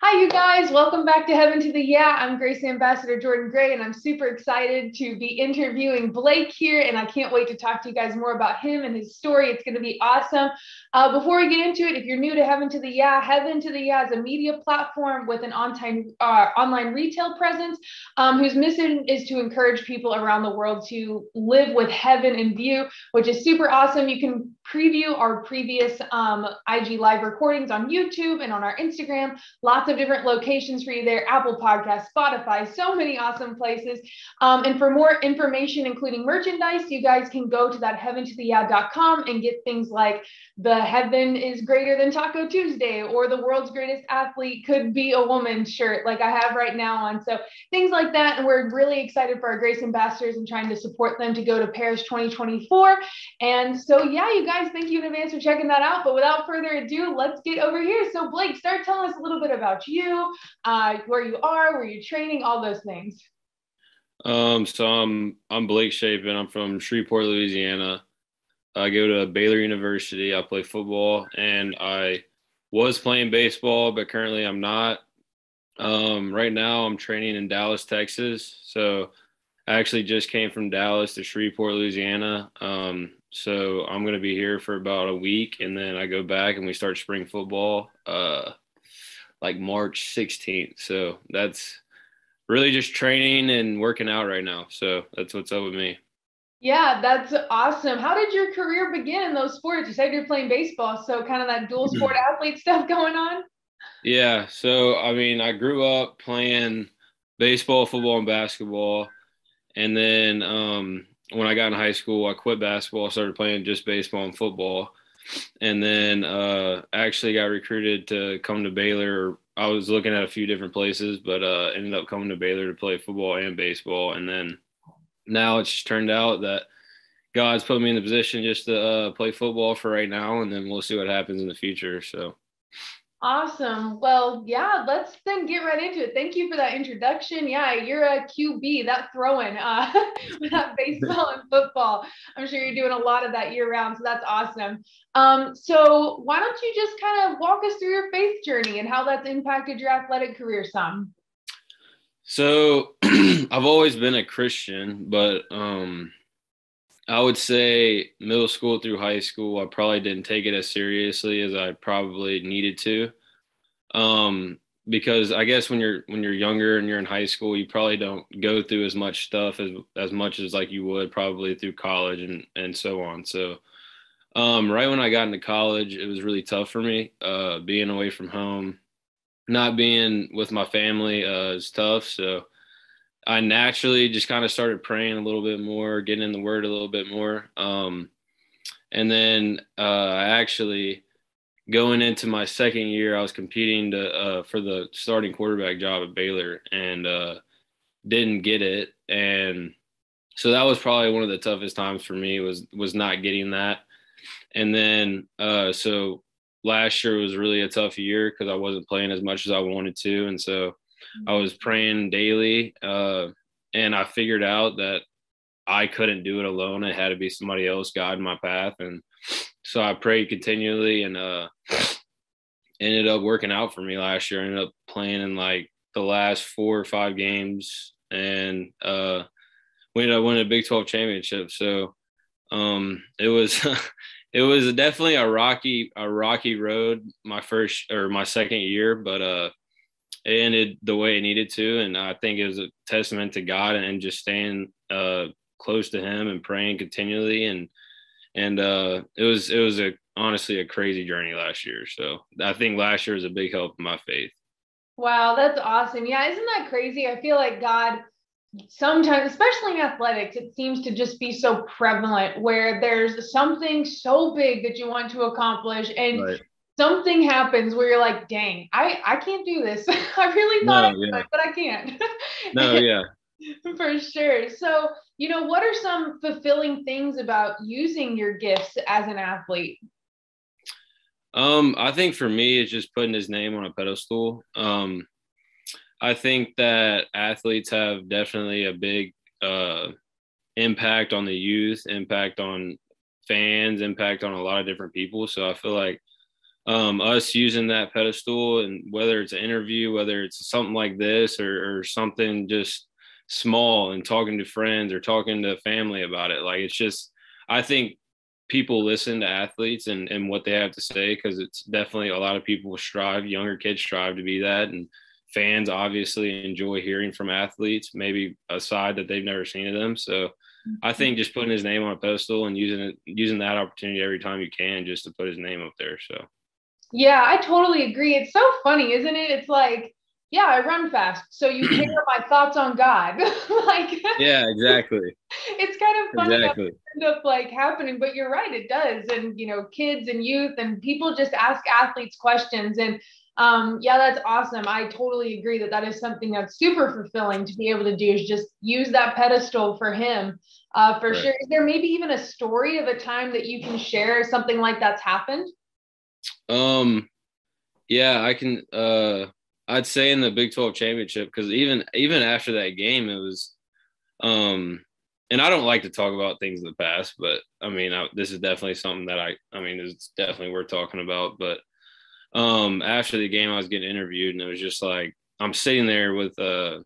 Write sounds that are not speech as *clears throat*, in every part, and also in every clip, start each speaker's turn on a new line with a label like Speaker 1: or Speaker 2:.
Speaker 1: Hi, you guys. Welcome back to Heaven to the Yeah. I'm Grace Ambassador Jordan Gray, and I'm super excited to be interviewing Blake here. And I can't wait to talk to you guys more about him and his story. It's going to be awesome. Uh, before we get into it, if you're new to Heaven to the Yeah, Heaven to the Yeah is a media platform with an on-time, uh, online retail presence um, whose mission is to encourage people around the world to live with heaven in view, which is super awesome. You can preview our previous um, IG live recordings on YouTube and on our Instagram. Lots of different locations for you there Apple Podcasts, Spotify, so many awesome places. Um, and for more information, including merchandise, you guys can go to that heaventotheyeah.com and get things like the heaven is greater than Taco Tuesday or the world's greatest athlete could be a woman shirt, like I have right now on. So things like that. And we're really excited for our Grace ambassadors and trying to support them to go to Paris 2024. And so, yeah, you guys, thank you in advance for checking that out. But without further ado, let's get over here. So, Blake, start telling us a little bit about you, uh, where you are, where you're training, all those things.
Speaker 2: Um, so I'm I'm Blake Shapen. I'm from Shreveport, Louisiana. I go to Baylor University. I play football, and I was playing baseball, but currently I'm not. Um, right now I'm training in Dallas, Texas. So I actually just came from Dallas to Shreveport, Louisiana. Um, so I'm gonna be here for about a week, and then I go back and we start spring football, uh, like March 16th. So that's really just training and working out right now. So that's what's up with me.
Speaker 1: Yeah, that's awesome. How did your career begin in those sports? You said you're playing baseball, so kind of that dual sport athlete stuff going on.
Speaker 2: Yeah. So, I mean, I grew up playing baseball, football, and basketball. And then um, when I got in high school, I quit basketball, started playing just baseball and football. And then uh, actually got recruited to come to Baylor. I was looking at a few different places, but uh, ended up coming to Baylor to play football and baseball. And then now it's turned out that God's put me in the position just to uh, play football for right now, and then we'll see what happens in the future. So.
Speaker 1: Awesome. Well, yeah, let's then get right into it. Thank you for that introduction. Yeah, you're a QB, that throwing uh, *laughs* that baseball and football. I'm sure you're doing a lot of that year round, so that's awesome. Um, so why don't you just kind of walk us through your faith journey and how that's impacted your athletic career some?
Speaker 2: So *clears throat* I've always been a Christian, but um, I would say middle school through high school, I probably didn't take it as seriously as I probably needed to. Um, because I guess when you're when you're younger and you're in high school, you probably don't go through as much stuff as as much as like you would probably through college and and so on. So um, right when I got into college, it was really tough for me. Uh, being away from home, not being with my family uh, is tough. So I naturally just kind of started praying a little bit more, getting in the Word a little bit more. Um, and then uh, I actually going into my second year, I was competing to, uh, for the starting quarterback job at Baylor and uh, didn't get it. And so that was probably one of the toughest times for me was was not getting that. And then uh, so last year was really a tough year because I wasn't playing as much as I wanted to, and so I was praying daily, uh, and I figured out that I couldn't do it alone. It had to be somebody else guiding my path, and so I prayed continually, and uh, ended up working out for me last year. I ended up playing in like the last four or five games, and uh, we ended up winning a Big Twelve championship. So um, it was. *laughs* it was definitely a rocky a rocky road my first or my second year but uh it ended the way it needed to and i think it was a testament to god and just staying uh close to him and praying continually and and uh it was it was a honestly a crazy journey last year so i think last year was a big help in my faith
Speaker 1: Wow, that's awesome. Yeah, isn't that crazy? I feel like God sometimes, especially in athletics, it seems to just be so prevalent where there's something so big that you want to accomplish and
Speaker 2: Right.
Speaker 1: something happens where you're like, dang, I, I can't do this. *laughs* I really thought I could,
Speaker 2: yeah.
Speaker 1: but I can't.
Speaker 2: no yeah *laughs*
Speaker 1: For sure. So, you know, what are some fulfilling things about using your gifts as an athlete?
Speaker 2: Um, I think for me, it's just putting his name on a pedestal. Um, I think that athletes have definitely a big uh, impact on the youth, impact on fans, impact on a lot of different people. So I feel like um, us using that pedestal and whether it's an interview, whether it's something like this or, or something just small and talking to friends or talking to family about it. Like it's just, I think people listen to athletes and, and what they have to say because it's definitely a lot of people strive, younger kids strive to be that. And fans obviously enjoy hearing from athletes, maybe a side that they've never seen of them. So I mm-hmm. think just putting his name on a pedestal and using it, using that opportunity every time you can just to put his name up there. So,
Speaker 1: yeah, I totally agree. It's so funny, isn't it? It's like, yeah, I run fast. So you *clears throat* hear my thoughts on God. *laughs* like
Speaker 2: Yeah, exactly. *laughs*
Speaker 1: it's kind of funny exactly. end up like happening, but you're right, it does. And you know, kids and youth and people just ask athletes questions. And um, yeah, that's awesome. I totally agree that that is something that's super fulfilling to be able to do is just use that pedestal for him. Uh, for right. sure. Is there maybe even a story of a time that you can share something like that's happened?
Speaker 2: Um, yeah, I can. Uh, I'd say in the Big 12 championship because even even after that game, it was, um, and I don't like to talk about things in the past, but I mean, I, this is definitely something that I, I mean, it's definitely worth talking about. But um, after the game, I was getting interviewed, and it was just like I'm sitting there with uh,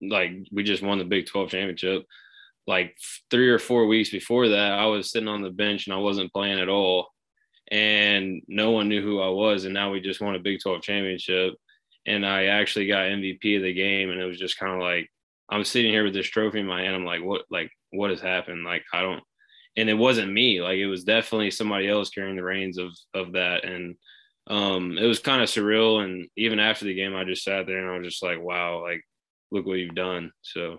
Speaker 2: like we just won the Big 12 championship. Like three or four weeks before that, I was sitting on the bench and I wasn't playing at all and no one knew who I was. And now we just won a Big 12 championship. And I actually got MVP of the game. And it was just kind of like, I'm sitting here with this trophy in my hand. I'm like, what, like, what has happened? Like, I don't, and it wasn't me. Like, it was definitely somebody else carrying the reins of, of that. And, um, it was kind of surreal. And even after the game, I just sat there and I was just like, wow, like, look what you've done. So,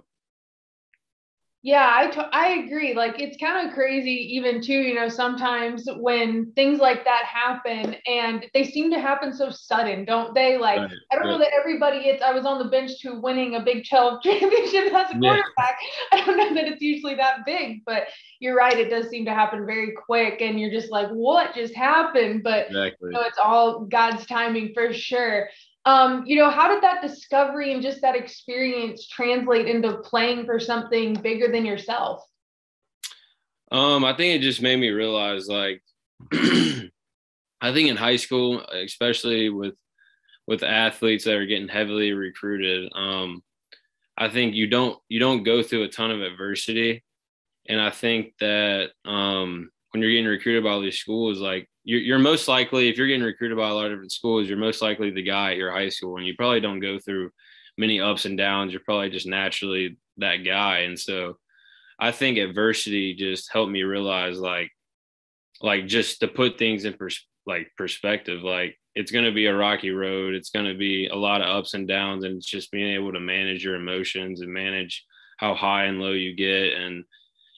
Speaker 1: yeah, I, t- I agree. Like it's kind of crazy, even too, you know, sometimes when things like that happen and they seem to happen so sudden, don't they? Like, right. I don't know that everybody, it's, I was on the bench to winning a Big 12 *laughs* championship as a quarterback. Yeah. I don't know that it's usually that big, but you're right. It does seem to happen very quick. And you're just like, what just happened? But exactly. you know, it's all God's timing for sure um, you know, how did that discovery and just that experience translate into playing for something bigger than yourself?
Speaker 2: Um, I think it just made me realize like *clears throat* I think in high school, especially with with athletes that are getting heavily recruited, um, I think you don't you don't go through a ton of adversity. And I think that um, when you're getting recruited by all these schools, like you're, you're most likely if you're getting recruited by a lot of different schools you're most likely the guy at your high school and you probably don't go through many ups and downs. You're probably just naturally that guy. And so i think adversity just helped me realize like like just to put things in pers- like perspective like it's going to be a rocky road. It's going to be a lot of ups and downs and it's just being able to manage your emotions and manage how high and low you get. And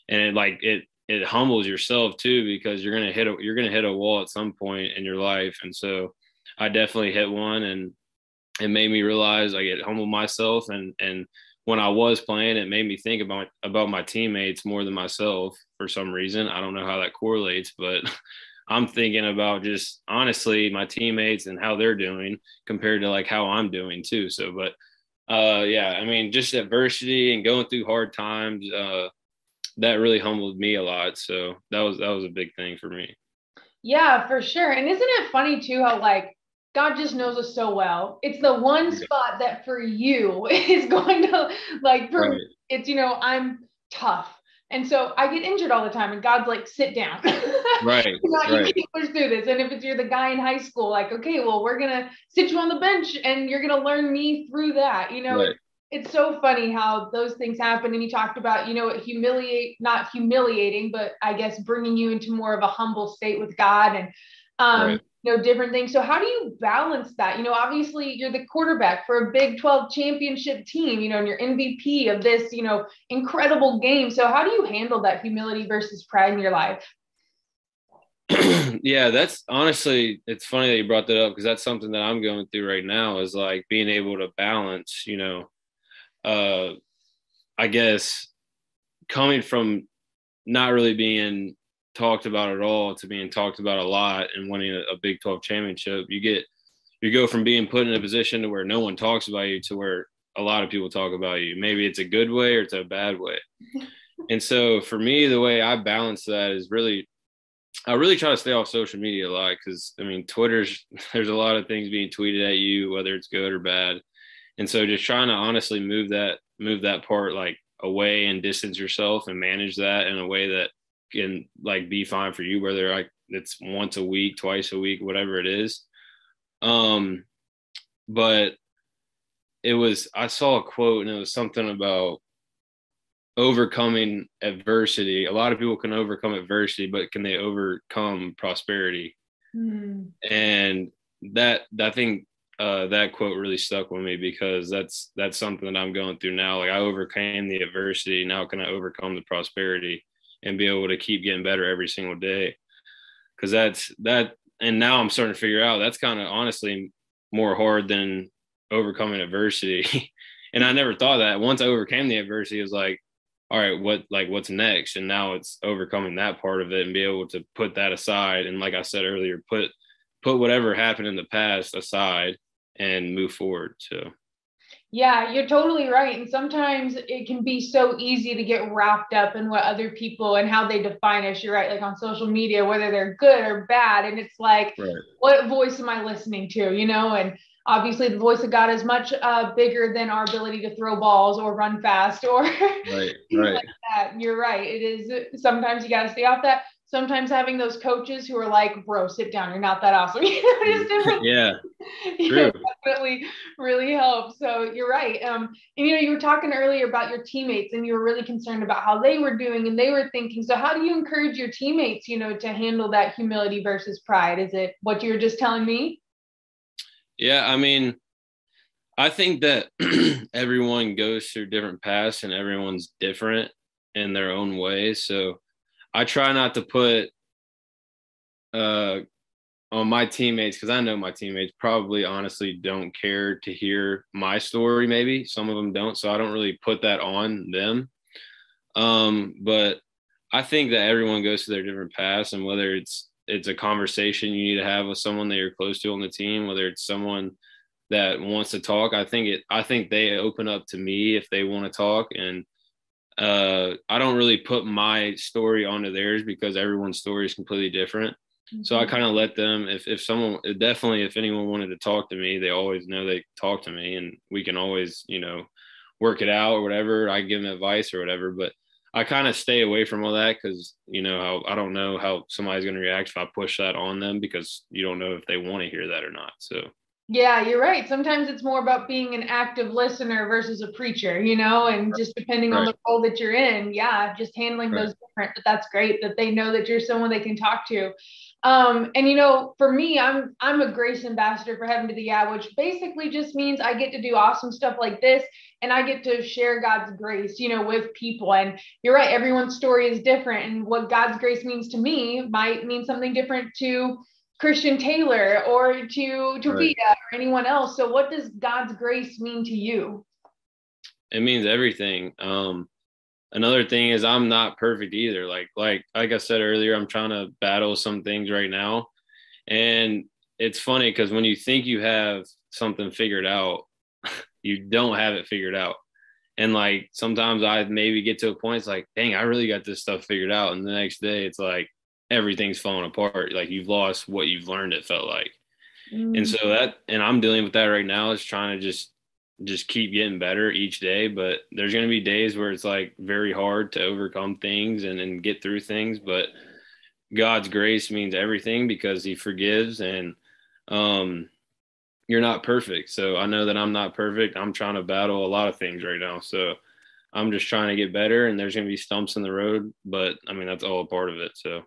Speaker 2: and it like it it humbles yourself too because you're gonna hit a you're gonna hit a wall at some point in your life, and so I definitely hit one, and it made me realize I get humble myself, and and when I was playing, it made me think about about my teammates more than myself for some reason. I don't know how that correlates, but *laughs* I'm thinking about just honestly my teammates and how they're doing compared to like how I'm doing too. So, but uh, yeah, I mean, just adversity and going through hard times. Uh, that really humbled me a lot. So that was that was a big thing for me.
Speaker 1: Yeah, for sure. And isn't it funny too how like God just knows us so well. It's the one spot that for you *laughs* is going to like for right. it's you know I'm tough. And so I get injured all the time, and God's like, sit down. *laughs*
Speaker 2: right.
Speaker 1: you, know, right. you can push through this. And if it's you're the guy in high school, like, okay, well, we're gonna sit you on the bench and you're gonna learn me through that. You know, right it's so funny how those things happen. And you talked about you know humiliate not humiliating but i guess bringing you into more of a humble state with god and um right. you know different things. So how do you balance that? You know obviously you're the quarterback for a big 12 championship team you know and you're mvp of this you know incredible game. So how do you handle that humility versus pride in your life? *clears throat*
Speaker 2: Yeah that's honestly it's funny that you brought that up because that's something that i'm going through right now is like being able to balance you know uh, I guess coming from not really being talked about at all to being talked about a lot and winning a, a Big 12 championship, you get you go from being put in a position to where no one talks about you to where a lot of people talk about you. Maybe it's a good way or it's a bad way. *laughs* and so for me, the way I balance that is really, I really try to stay off social media a lot because I mean, Twitter's, *laughs* there's a lot of things being tweeted at you, whether it's good or bad. And so just trying to honestly move that, move that part like away and distance yourself and manage that in a way that can like be fine for you, whether like it's once a week, twice a week, whatever it is. Um, but it was I saw a quote and it was something about overcoming adversity. A lot of people can overcome adversity, but can they overcome prosperity? Mm. And that I think uh, that quote really stuck with me because that's that's something that I'm going through now. Like I overcame the adversity, now can I overcome the prosperity and be able to keep getting better every single day? Because that's that, and now I'm starting to figure out that's kind of honestly more hard than overcoming adversity. *laughs* and I never thought that. Once I overcame the adversity, it was like, all right, what like what's next? And now it's overcoming that part of it and be able to put that aside. And like I said earlier, put put whatever happened in the past aside and move forward. So
Speaker 1: yeah, you're totally right. And sometimes it can be so easy to get wrapped up in what other people and how they define us. You're right, like on social media, whether they're good or bad. And it's like, right. what voice am I listening to? You know, and obviously the voice of God is much uh, bigger than our ability to throw balls or run fast or *laughs*
Speaker 2: right, right.
Speaker 1: like that. You're right. It is sometimes you got to stay off that sometimes having those coaches who are like, bro, sit down, you're not that awesome. *laughs* You know, just different.
Speaker 2: Yeah. *laughs*
Speaker 1: True. definitely really helps. So you're right. Um, and you know, you were talking earlier about your teammates and you were really concerned about how they were doing and they were thinking. So how do you encourage your teammates, you know, to handle that humility versus pride? Is it what you were just telling me?
Speaker 2: Yeah, I mean, I think that *clears throat* everyone goes through different paths and everyone's different in their own way. So I try not to put uh, on my teammates because I know my teammates probably honestly don't care to hear my story. Maybe some of them don't, so I don't really put that on them. Um, but I think that everyone goes through their different paths, and whether it's it's a conversation you need to have with someone that you're close to on the team, whether it's someone that wants to talk, I think it. I think they open up to me if they want to talk, and uh, I don't really put my story onto theirs because everyone's story is completely different. Mm-hmm. So I mm-hmm. kind of let them, if, if someone, definitely, if anyone wanted to talk to me, they always know they talk to me and we can always, you know, work it out or whatever. I give them advice or whatever. But I kind of stay away from all that because, you know, how, I don't know how somebody's going to react if I push that on them because you don't know if they want to hear that or not. So
Speaker 1: yeah, you're right. Sometimes it's more about being an active listener versus a preacher, you know, and just depending right. on the role that you're in. Yeah, just handling right. those different. But that's great that they know that you're someone they can talk to. Um, and you know, for me, I'm I'm a grace ambassador for Heaven to the Yeah, which basically just means I get to do awesome stuff like this, and I get to share God's grace, you know, with people. And you're right, everyone's story is different, and what God's grace means to me might mean something different to Christian Taylor or to to right. or anyone else. So what does God's grace mean to you?
Speaker 2: It means everything. Um another thing is I'm not perfect either. Like like like I said earlier, I'm trying to battle some things right now. And it's funny because when you think you have something figured out, *laughs* you don't have it figured out. And like sometimes I maybe get to a point, it's like, dang, I really got this stuff figured out. And the next day it's like, everything's falling apart. Like you've lost what you've learned, it felt like. Mm. And so that, and I'm dealing with that right now is trying to just, just keep getting better each day. But there's going to be days where it's like very hard to overcome things and, and get through things. But God's grace means everything because he forgives and, um, you're not perfect. So I know that I'm not perfect. I'm trying to battle a lot of things right now. So I'm just trying to get better and there's going to be stumps in the road, but I mean, that's all a part of it. So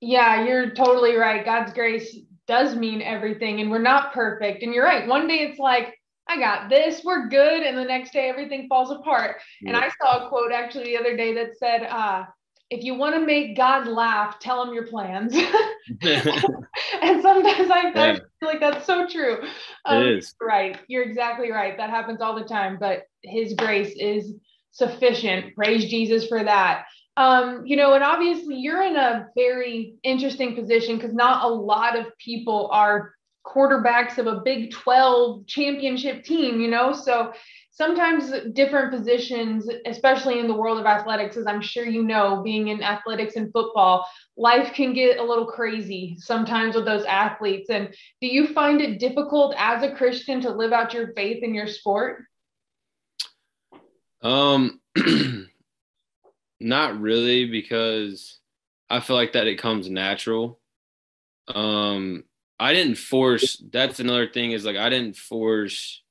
Speaker 1: yeah, you're totally right. God's grace does mean everything, and we're not perfect. And you're right. One day it's like, I got this, we're good. And the next day everything falls apart. Yeah. And I saw a quote actually the other day that said, uh, if you want to make God laugh, tell him your plans. *laughs* and sometimes I, yeah. Feel like that's so true.
Speaker 2: Um, it is.
Speaker 1: Right. You're exactly right. That happens all the time, but his grace is sufficient. Praise Jesus for that. Um, you know, and obviously you're in a very interesting position because not a lot of people are quarterbacks of a Big 12 championship team, you know. So sometimes different positions, especially in the world of athletics, as I'm sure you know, being in athletics and football, life can get a little crazy sometimes with those athletes. And do you find it difficult as a Christian to live out your faith in your sport?
Speaker 2: Um, *clears throat* *clears throat* not really, because I feel like that it comes natural. Um, I didn't force. That's another thing is like I didn't force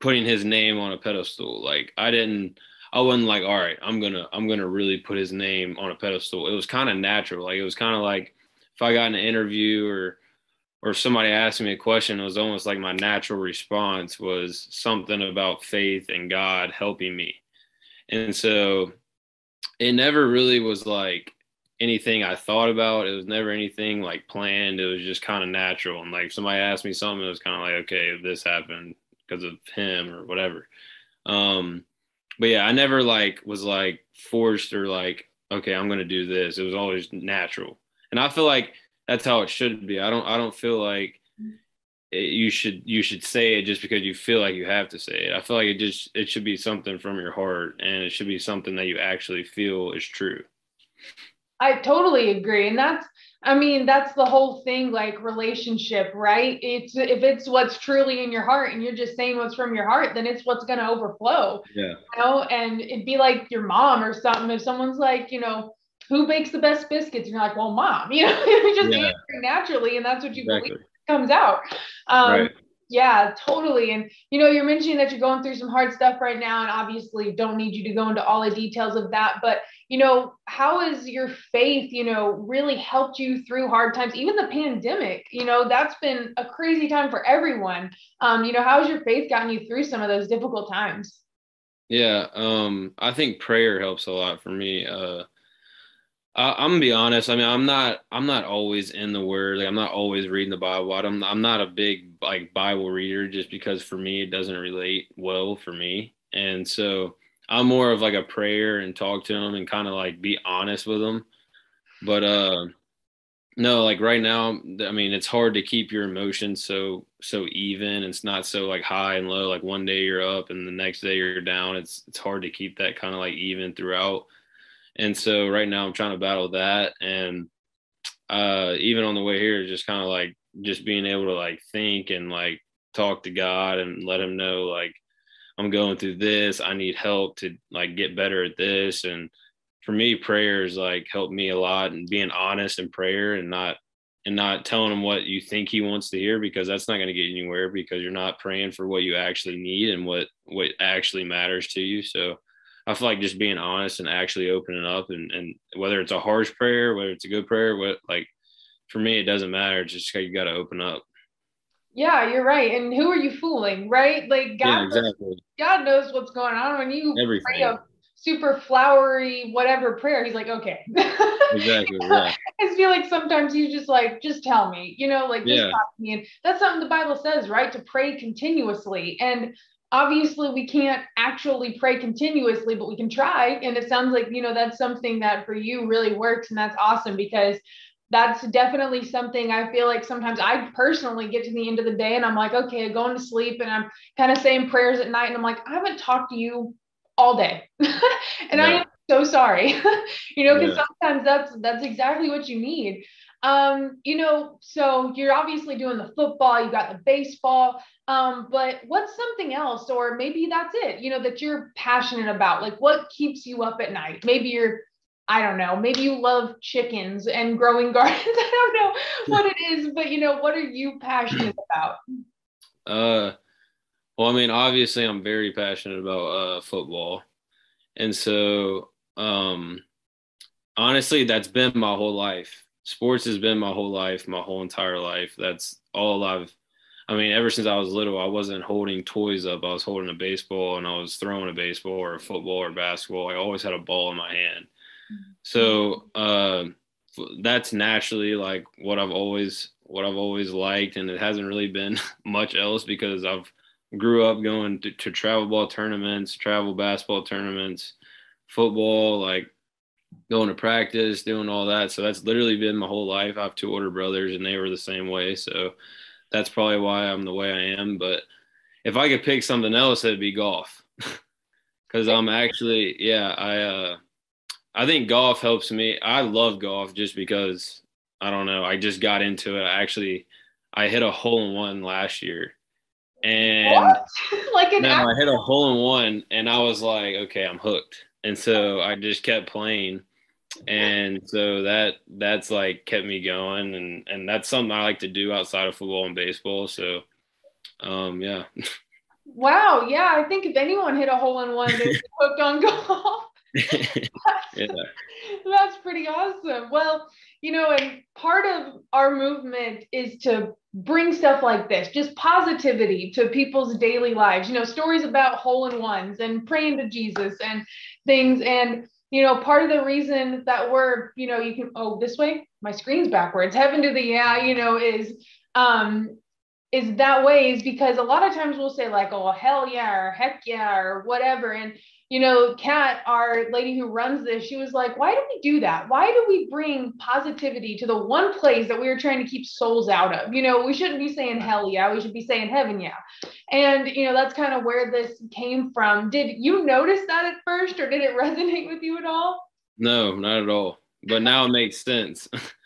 Speaker 2: putting his name on a pedestal. Like I didn't. I wasn't like, all right, I'm gonna I'm gonna really put his name on a pedestal. It was kind of natural. Like it was kind of like if I got an interview or or somebody asked me a question, it was almost like my natural response was something about faith and God helping me. And so it never really was like anything I thought about. It was never anything like planned. It was just kind of natural. And like somebody asked me something, it was kind of like, okay, this happened because of him or whatever. Um, but yeah, I never like was like forced or like, okay, I'm gonna do this. It was always natural. And I feel like that's how it should be. I don't I don't feel like it, you should you should say it just because you feel like you have to say it. I feel like it just it should be something from your heart and it should be something that you actually feel is true.
Speaker 1: I totally agree. And that's, I mean, that's the whole thing, like relationship, right? It's if it's what's truly in your heart and you're just saying what's from your heart, then it's what's going to overflow.
Speaker 2: Yeah.
Speaker 1: You know, and it'd be like your mom or something. If someone's like, you know, who bakes the best biscuits? And you're like, well, mom, *laughs* you know, you just yeah. answer naturally. And that's what you exactly. believe comes out. Um, right. Yeah, totally. And you know, you're mentioning that you're going through some hard stuff right now, and obviously don't need you to go into all the details of that. But you know, how has your faith, you know, really helped you through hard times? Even the pandemic, you know, that's been a crazy time for everyone. Um, you know, how has your faith gotten you through some of those difficult times?
Speaker 2: Yeah, um, I think prayer helps a lot for me. Uh, I, am gonna be honest. I mean, I'm not. I'm not always in the Word. Like, I'm not always reading the Bible. I'm. I'm not a big like Bible reader, just because for me it doesn't relate well for me. And so I'm more of like a prayer and talk to them and kind of like be honest with them. But uh, no, like right now, I mean, it's hard to keep your emotions so so even. It's not so like high and low. Like one day you're up and the next day you're down. It's it's hard to keep that kind of like even throughout and so right now I'm trying to battle that. And uh, even on the way here, just kind of like just being able to like think and like talk to God and let him know like I'm going through this. I need help to like get better at this. And for me, prayers like helped me a lot and being honest in prayer and not and not telling him what you think he wants to hear because that's not going to get anywhere because you're not praying for what you actually need and what what actually matters to you. So I feel like just being honest and actually opening up and, and whether it's a harsh prayer, whether it's a good prayer, what like for me, it doesn't matter. It's just how you got to open up.
Speaker 1: Yeah, you're right. And who are you fooling, right? Like God,
Speaker 2: yeah, exactly.
Speaker 1: knows, God knows what's going on when you
Speaker 2: Everything.
Speaker 1: pray a super flowery whatever prayer. He's like, okay. *laughs*
Speaker 2: exactly. Yeah.
Speaker 1: I feel like sometimes he's just like, just tell me, you know, like just yeah. talk to me. And that's something the Bible says, right? To pray continuously. And obviously we can't actually pray continuously but we can try and it sounds like you know that's something that for you really works and that's awesome because that's definitely something I feel like sometimes I personally get to the end of the day and I'm like, okay, going to sleep and I'm kind of saying prayers at night and I'm like, I haven't talked to you all day. *laughs* and yeah. I am so sorry. *laughs* you know, because yeah. sometimes that's that's exactly what you need. Um, you know, so you're obviously doing the football, you got the baseball. Um, but what's something else, or maybe that's it, you know, that you're passionate about? Like what keeps you up at night? Maybe you're, I don't know, maybe you love chickens and growing *laughs* gardens. I don't know what it is, but you know, what are you passionate *clears throat* about?
Speaker 2: Uh well, I mean, obviously I'm very passionate about uh football. And so um honestly that's been my whole life. Sports has been my whole life, my whole entire life. That's all I've I mean, ever since I was little, I wasn't holding toys up. I was holding a baseball and I was throwing a baseball or a football or basketball. I always had a ball in my hand. So uh, that's naturally like what I've always what I've always liked, and it hasn't really been *laughs* much else because I've grew up going to, to travel ball tournaments, travel basketball tournaments, football, like going to practice, doing all that. So that's literally been my whole life. I have two older brothers, and they were the same way. So that's probably why I'm the way I am. But if I could pick something else, it'd be golf. *laughs* Cause I'm actually, yeah, I, uh, I think golf helps me. I love golf just because I don't know. I just got into it. I actually, I hit a hole in one last year, and *laughs*
Speaker 1: like an
Speaker 2: no, I hit a hole in one, and I was like, okay, I'm hooked, and so I just kept playing, and so that that's like kept me going, and and that's something I like to do outside of football and baseball. So, um, yeah. *laughs*
Speaker 1: wow, yeah. I think if anyone hit a hole in one, they're *laughs* hooked on golf. *laughs* That's pretty awesome. Well, you know, and part of our movement is to bring stuff like this, just positivity to people's daily lives, you know, stories about hole in ones and praying to Jesus and things. And, you know, part of the reason that we're, you know, you can, oh, this way, my screen's backwards, heaven to the yeah, you know, is, um, is that way is because a lot of times we'll say like, oh, hell yeah, or heck yeah, or whatever. And, you know, Kat, our lady who runs this, she was like, why do we do that? Why do we bring positivity to the one place that we are trying to keep souls out of? You know, we shouldn't be saying hell yeah, we should be saying heaven yeah. And, you know, that's kind of where this came from. Did you notice that at first or did it *laughs* resonate with you at all?
Speaker 2: No, not at all. But now it makes sense. *laughs*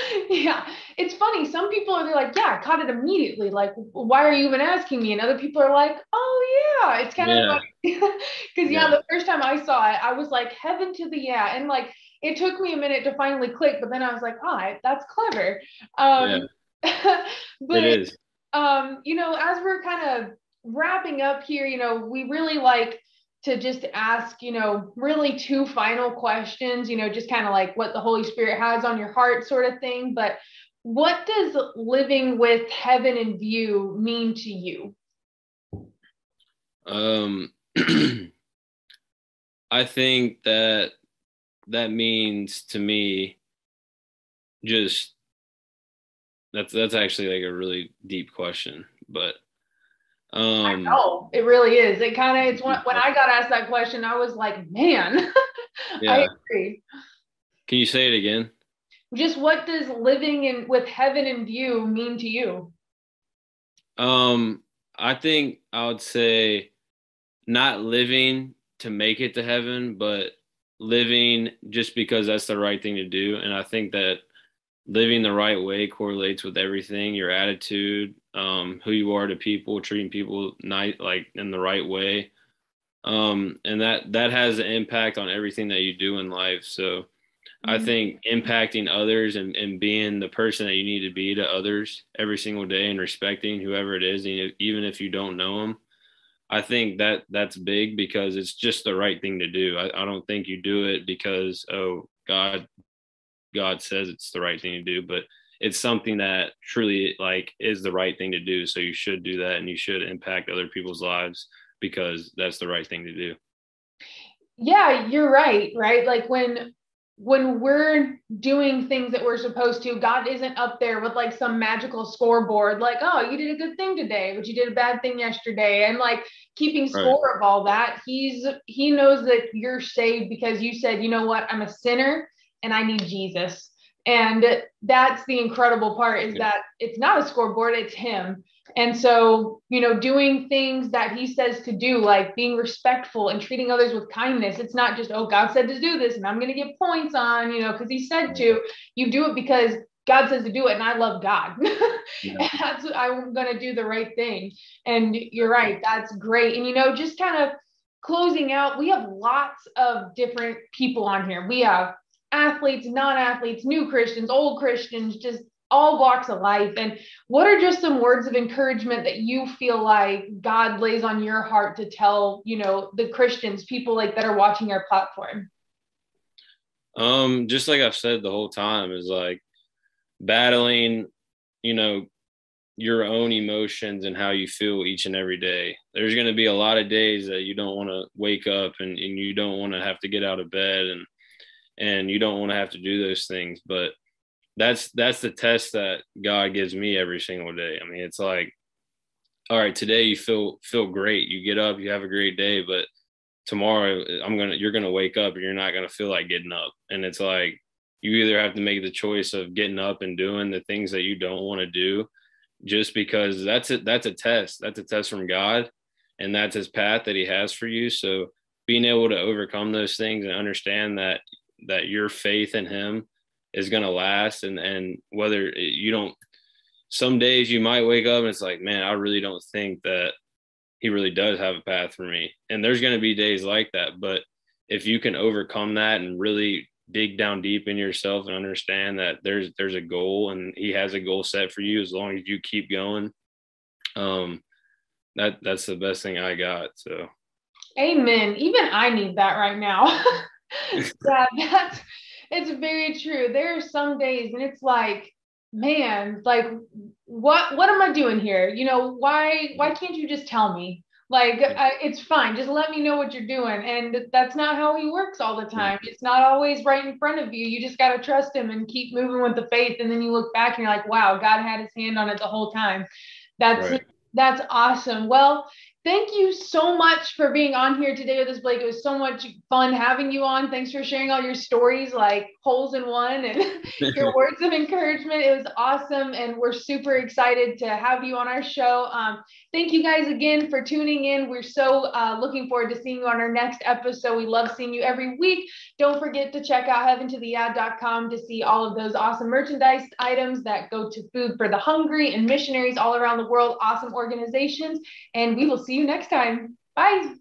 Speaker 2: *laughs*
Speaker 1: yeah it's funny some people are like yeah I caught it immediately like why are you even asking me and other people are like oh yeah it's kind
Speaker 2: Yeah.
Speaker 1: of like *laughs* because yeah.
Speaker 2: Yeah.
Speaker 1: the first time i saw it i was like heaven to the yeah and like it took me a minute to finally click but then i was like oh that's clever um *laughs* but
Speaker 2: it is.
Speaker 1: um, you know, as we're kind of wrapping up here, you know, we really like to just ask, you know, really two final questions, you know, just kind of like what the Holy Spirit has on your heart, sort of thing. But what does living with heaven in view mean to you?
Speaker 2: Um, *clears throat* I think that that means to me just that's that's actually like a really deep question, but um,
Speaker 1: know it really is. It kind of, it's *laughs* when, when I got asked that question, I was like, man, *laughs* I agree.
Speaker 2: Can you say it again?
Speaker 1: Just what does living in with heaven in view mean to you?
Speaker 2: Um, I think I would say not living to make it to heaven, but living just because that's the right thing to do. And I think that living the right way correlates with everything, your attitude, um, who you are to people, treating people nice, like in the right way. Um, and that that has an impact on everything that you do in life. So I
Speaker 1: Mhm.
Speaker 2: think impacting others and, and being the person that you need to be to others every single day and respecting whoever it is, even if you don't know them, I think that that's big because it's just the right thing to do. I, I don't think you do it because oh God, God says it's the right thing to do, but it's something that truly like is the right thing to do. So you should do that, and you should impact other people's lives because that's the right thing to do.
Speaker 1: yeah you're right right like when when we're doing things that we're supposed to god isn't up there with like some magical scoreboard like oh you did a good thing today but you did a bad thing yesterday and like keeping
Speaker 2: Right.
Speaker 1: score of all that he's he knows that you're saved because you said you know what i'm a sinner and i need jesus and that's the incredible part is
Speaker 2: Yeah.
Speaker 1: that it's not a scoreboard it's him and so, you know, doing things that he says to do, like being respectful and treating others with kindness. It's not just, oh, God said to do this and I'm going to get points on, you know, because he said to. You do it because God says to do it and I love God. *laughs*
Speaker 2: Yeah.
Speaker 1: that's I'm going to do the right thing. And you're right. That's great. And, you know, just kind of closing out, we have lots of different people on here. We have athletes, non athletes, new Christians, old Christians, just all walks of life. And what are just some words of encouragement that you feel like God lays on your heart to tell, you know, the Christians, people like that are watching our platform?
Speaker 2: Um, just like I've said the whole time, is like battling, you know, your own emotions and how you feel each and every day. There's going to be a lot of days that you don't want to wake up and, and you don't want to have to get out of bed and and you don't want to have to do those things. But that's that's the test that God gives me every single day. I mean, it's like, all right, today you feel feel great. You get up, you have a great day, but tomorrow I'm gonna you're gonna wake up and you're not gonna feel like getting up. And it's like you either have to make the choice of getting up and doing the things that you don't want to do just because that's it that's a test that's a test from god and that's his path that he has for you so being able to overcome those things and understand that that your faith in him is going to last. And and whether you don't some days you might wake up and it's like man i really don't think that he really does have a path for me. And there's going to be days like that. But if you can overcome that and really dig down deep in yourself and understand that there's there's a goal and he has a goal set for you as long as you keep going um that that's the best thing i got. So
Speaker 1: amen. Even i need that right now *laughs* *laughs* yeah that's it's very true there are some days and it's like man like what what am i doing here you know why why can't you just tell me like I, it's fine. Just let me know what you're doing. And that's not how he works all the time. It's not always right in front of you. You just got to trust him and keep moving with the faith. And then you look back and you're like, wow, God had his hand on it the whole time. That's right. that's awesome. Well, Thank you so much for being on here today with us, Blake. It was so much fun having you on. Thanks for sharing all your stories, like holes in one, and *laughs* your *laughs* words of encouragement. It was awesome, and we're super excited to have you on our show. Um, thank you guys again for tuning in. We're so uh, looking forward to seeing you on our next episode. We love seeing you every week. Don't forget to check out heaventotheyeah.com to see all of those awesome merchandise items that go to Food for the Hungry and missionaries all around the world. Awesome organizations, and we will see you next time. Bye.